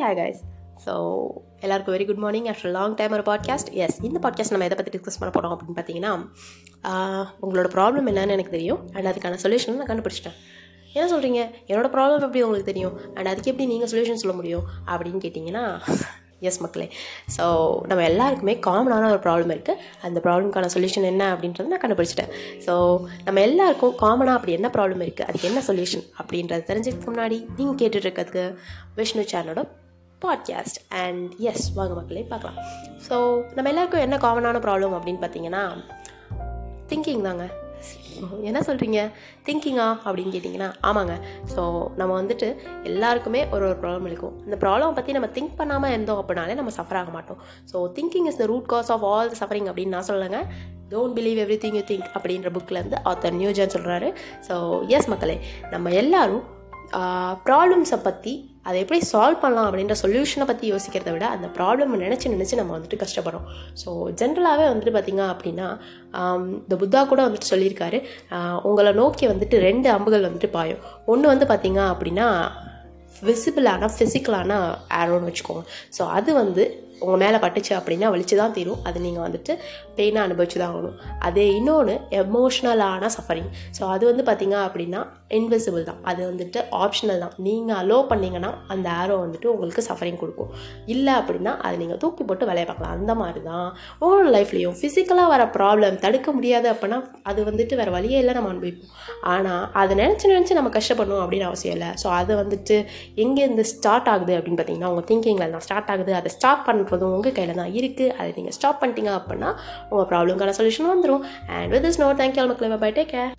ஹே guys so எல்லாருக்கும் very good morning after long time ஒரு podcast yes இந்த podcast நம்ம எதை பற்றி டிஸ்கஸ் பண்ண போகிறோம் அப்படின்னு பார்த்தீங்கன்னா உங்களோட ப்ராப்ளம் என்னன்னு எனக்கு தெரியும். அண்ட் அதுக்கான சொல்யூஷன் நான் கண்டுபிடிச்சிட்டேன். என்ன சொல்கிறீங்க என்னோடய ப்ராப்ளம் எப்படி உங்களுக்கு தெரியும்? அண்ட் அதுக்கு எப்படி நீங்கள் சொல்யூஷன் சொல்ல முடியும்? அப்படின்னு கேட்டிங்கன்னா எஸ் மக்களே. ஸோ நம்ம எல்லாருக்குமே காமனான ஒரு ப்ராப்ளம் இருக்குது அந்த ப்ராப்ளம்க்கான சொல்யூஷன் என்ன அப்படின்றத நான் கண்டுபிடிச்சிட்டேன். ஸோ நம்ம எல்லாருக்கும் காமனாக அப்படி என்ன ப்ராப்ளம் இருக்குது அதுக்கு என்ன சொல்யூஷன் அப்படின்றத தெரிஞ்சதுக்கு முன்னாடி நீங்கள் கேட்டுட்ருக்கிறதுக்கு விஷ்ணு சேனலோட பாட்காஸ்ட் அண்ட் எஸ் வாங்க மக்களே பார்க்கலாம். ஸோ நம்ம எல்லாருக்கும் என்ன காமனான ப்ராப்ளம் அப்படின்னு பார்த்தீங்கன்னா திங்கிங் தாங்க. என்ன சொல்கிறீங்க திங்கிங்கா அப்படின்னு கேட்டிங்கன்னா ஆமாங்க. ஸோ நம்ம வந்துட்டு எல்லாருக்குமே ஒரு ஒரு ப்ராப்ளம் இருக்கும். அந்த ப்ராப்ளம் பற்றி நம்ம திங்க் பண்ணாமல் இருந்தோம் அப்படின்னாலே நம்ம சஃபர் ஆக மாட்டோம். So thinking is the root cause of all the suffering அப்படின்னு நான் சொல்லுங்க don't believe everything you think அப்படின்ற புக்கிலேருந்து ஆத்தர் நியூஜன் சொல்கிறாரு ஸோ எஸ் மக்களே நம்ம எல்லாரும் ப்ராப்ளம்ஸை பற்றி அதை எப்படி சால்வ் பண்ணலாம் அப்படின்ற சொல்யூஷனை பற்றி யோசிக்கிறத விட அந்த ப்ராப்ளம் நினச்சி நினச்சி நம்ம வந்துட்டு கஷ்டப்படுறோம். ஸோ ஜென்ரலாகவே வந்துட்டு பார்த்திங்க அப்படின்னா இந்த புத்தா கூட வந்துட்டு சொல்லியிருக்காரு. உங்களை நோக்கி வந்துட்டு ரெண்டு அம்புகள் வந்துட்டு பாயும். ஒன்று வந்து பார்த்திங்க அப்படின்னா விசிபிளான ஃபிசிக்கலான ஆரோன்னு வச்சுக்கோங்க. ஸோ அது வந்து உங்கள் மேலே பட்டுச்சு அப்படின்னா வலிச்சு தான் தீரும். அது நீங்கள் வந்துட்டு பெயினாக அனுபவிச்சு தான் ஆகணும். அதே இன்னொன்று எமோஷ்னலான சஃபரிங் ஸோ அது வந்து பார்த்திங்க அப்படின்னா இன்விசிபிள் தான். அது வந்துட்டு ஆப்ஷனல் தான். நீங்கள் அலோ பண்ணிங்கன்னா அந்த ஆரோ வந்துட்டு உங்களுக்கு சஃபரிங் கொடுக்கும். இல்லை அப்படின்னா அதை நீங்கள் தூக்கி போட்டு வேலையை பார்க்கலாம். அந்த மாதிரி தான் உங்களோட லைஃப்லேயும் ஃபிசிக்கலாக வர ப்ராப்ளம் தடுக்க முடியாது அப்படின்னா அது வந்துட்டு வேறு வழியே இல்லை நம்ம அனுபவிப்போம். ஆனால் அதை நினச்சி நினச்சி நம்ம கஷ்டப்படணும் அப்படின்னு அவசியம் இல்லை. ஸோ அது வந்துட்டு எங்கேருந்து ஸ்டார்ட் ஆகுது அப்படின்னு பார்த்தீங்கன்னா உங்கள் திங்கிங்கில் தான் ஸ்டார்ட் ஆகுது. அதை ஸ்டாப் பண்ணுறதும் உங்கள் கையில் தான் இருக்குது அதை நீங்கள் ஸ்டாப் பண்ணிட்டீங்க அப்படின்னா உங்கள் ப்ராப்ளம்க்கான சொல்யூஷன் வந்துடும் and with is no thank you மக்களே. Bye take care